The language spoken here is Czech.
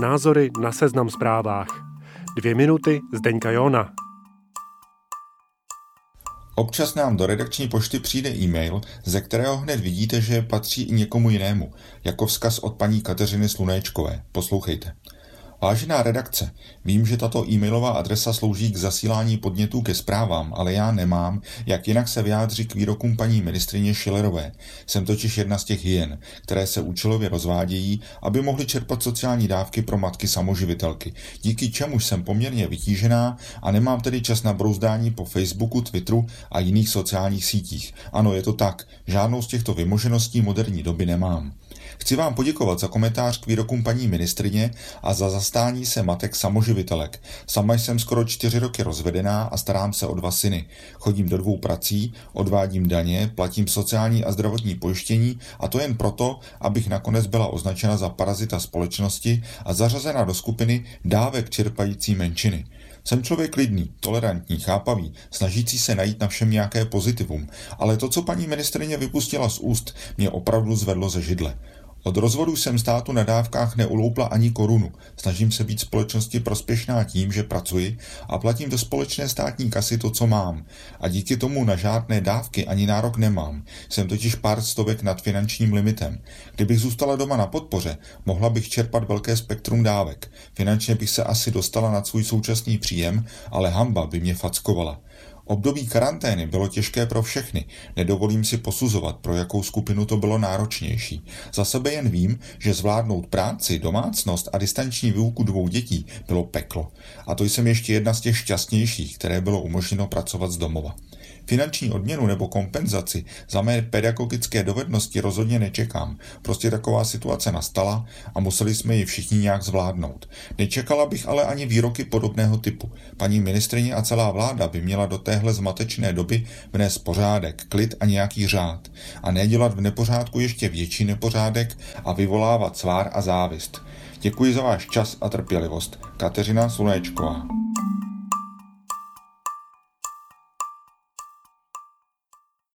Názory na seznam zprávách. Dvě minuty Zdeňka Jona. Občas nám do redakční pošty přijde e-mail, ze kterého hned vidíte, že patří i někomu jinému, jako vzkaz od paní Kateřiny Slunéčkové. Poslouchejte. Vážená redakce, vím, že tato e-mailová adresa slouží k zasílání podnětů ke zprávám, ale já nemám, jak jinak se vyjádří k výrokům paní ministrině Šilerové. Jsem totiž jedna z těch hyen, které se účelově rozvádějí, aby mohly čerpat sociální dávky pro matky samoživitelky, díky čemuž jsem poměrně vytížená a nemám tedy čas na brouzdání po Facebooku, Twitteru a jiných sociálních sítích. Ano, je to tak, žádnou z těchto vymožeností moderní doby nemám. Chci vám poděkovat za komentář k výrokům paní ministrině a za zastání se matek samoživitelek. Sama jsem skoro čtyři roky rozvedená a starám se o dva syny. Chodím do dvou prací, odvádím daně, platím sociální a zdravotní pojištění a to jen proto, abych nakonec byla označena za parazita společnosti a zařazena do skupiny dávek čerpající menšiny. Jsem člověk klidný, tolerantní, chápavý, snažící se najít na všem nějaké pozitivum, ale to, co paní ministrině vypustila z úst, mě opravdu zvedlo ze židle. Od rozvodu jsem státu na dávkách neuloupla ani korunu. Snažím se být společnosti prospěšná tím, že pracuji a platím do společné státní kasy to, co mám. A díky tomu na žádné dávky ani nárok nemám. Jsem totiž pár stovek nad finančním limitem. Kdybych zůstala doma na podpoře, mohla bych čerpat velké spektrum dávek. Finančně bych se asi dostala nad svůj současný příjem, ale hamba by mě fackovala. Období karantény bylo těžké pro všechny, nedovolím si posuzovat, pro jakou skupinu to bylo náročnější. Za sebe jen vím, že zvládnout práci, domácnost a distanční výuku dvou dětí bylo peklo. A to jsem ještě jedna z těch šťastnějších, které bylo umožněno pracovat z domova. Finanční odměnu nebo kompenzaci za mé pedagogické dovednosti rozhodně nečekám. Prostě taková situace nastala a museli jsme ji všichni nějak zvládnout. Nečekala bych ale ani výroky podobného typu. Paní ministrině a celá vláda by měla do téhle zmatečné doby vnést pořádek, klid a nějaký řád. A nedělat v nepořádku ještě větší nepořádek a vyvolávat svár a závist. Děkuji za váš čas a trpělivost. Kateřina Sulečková.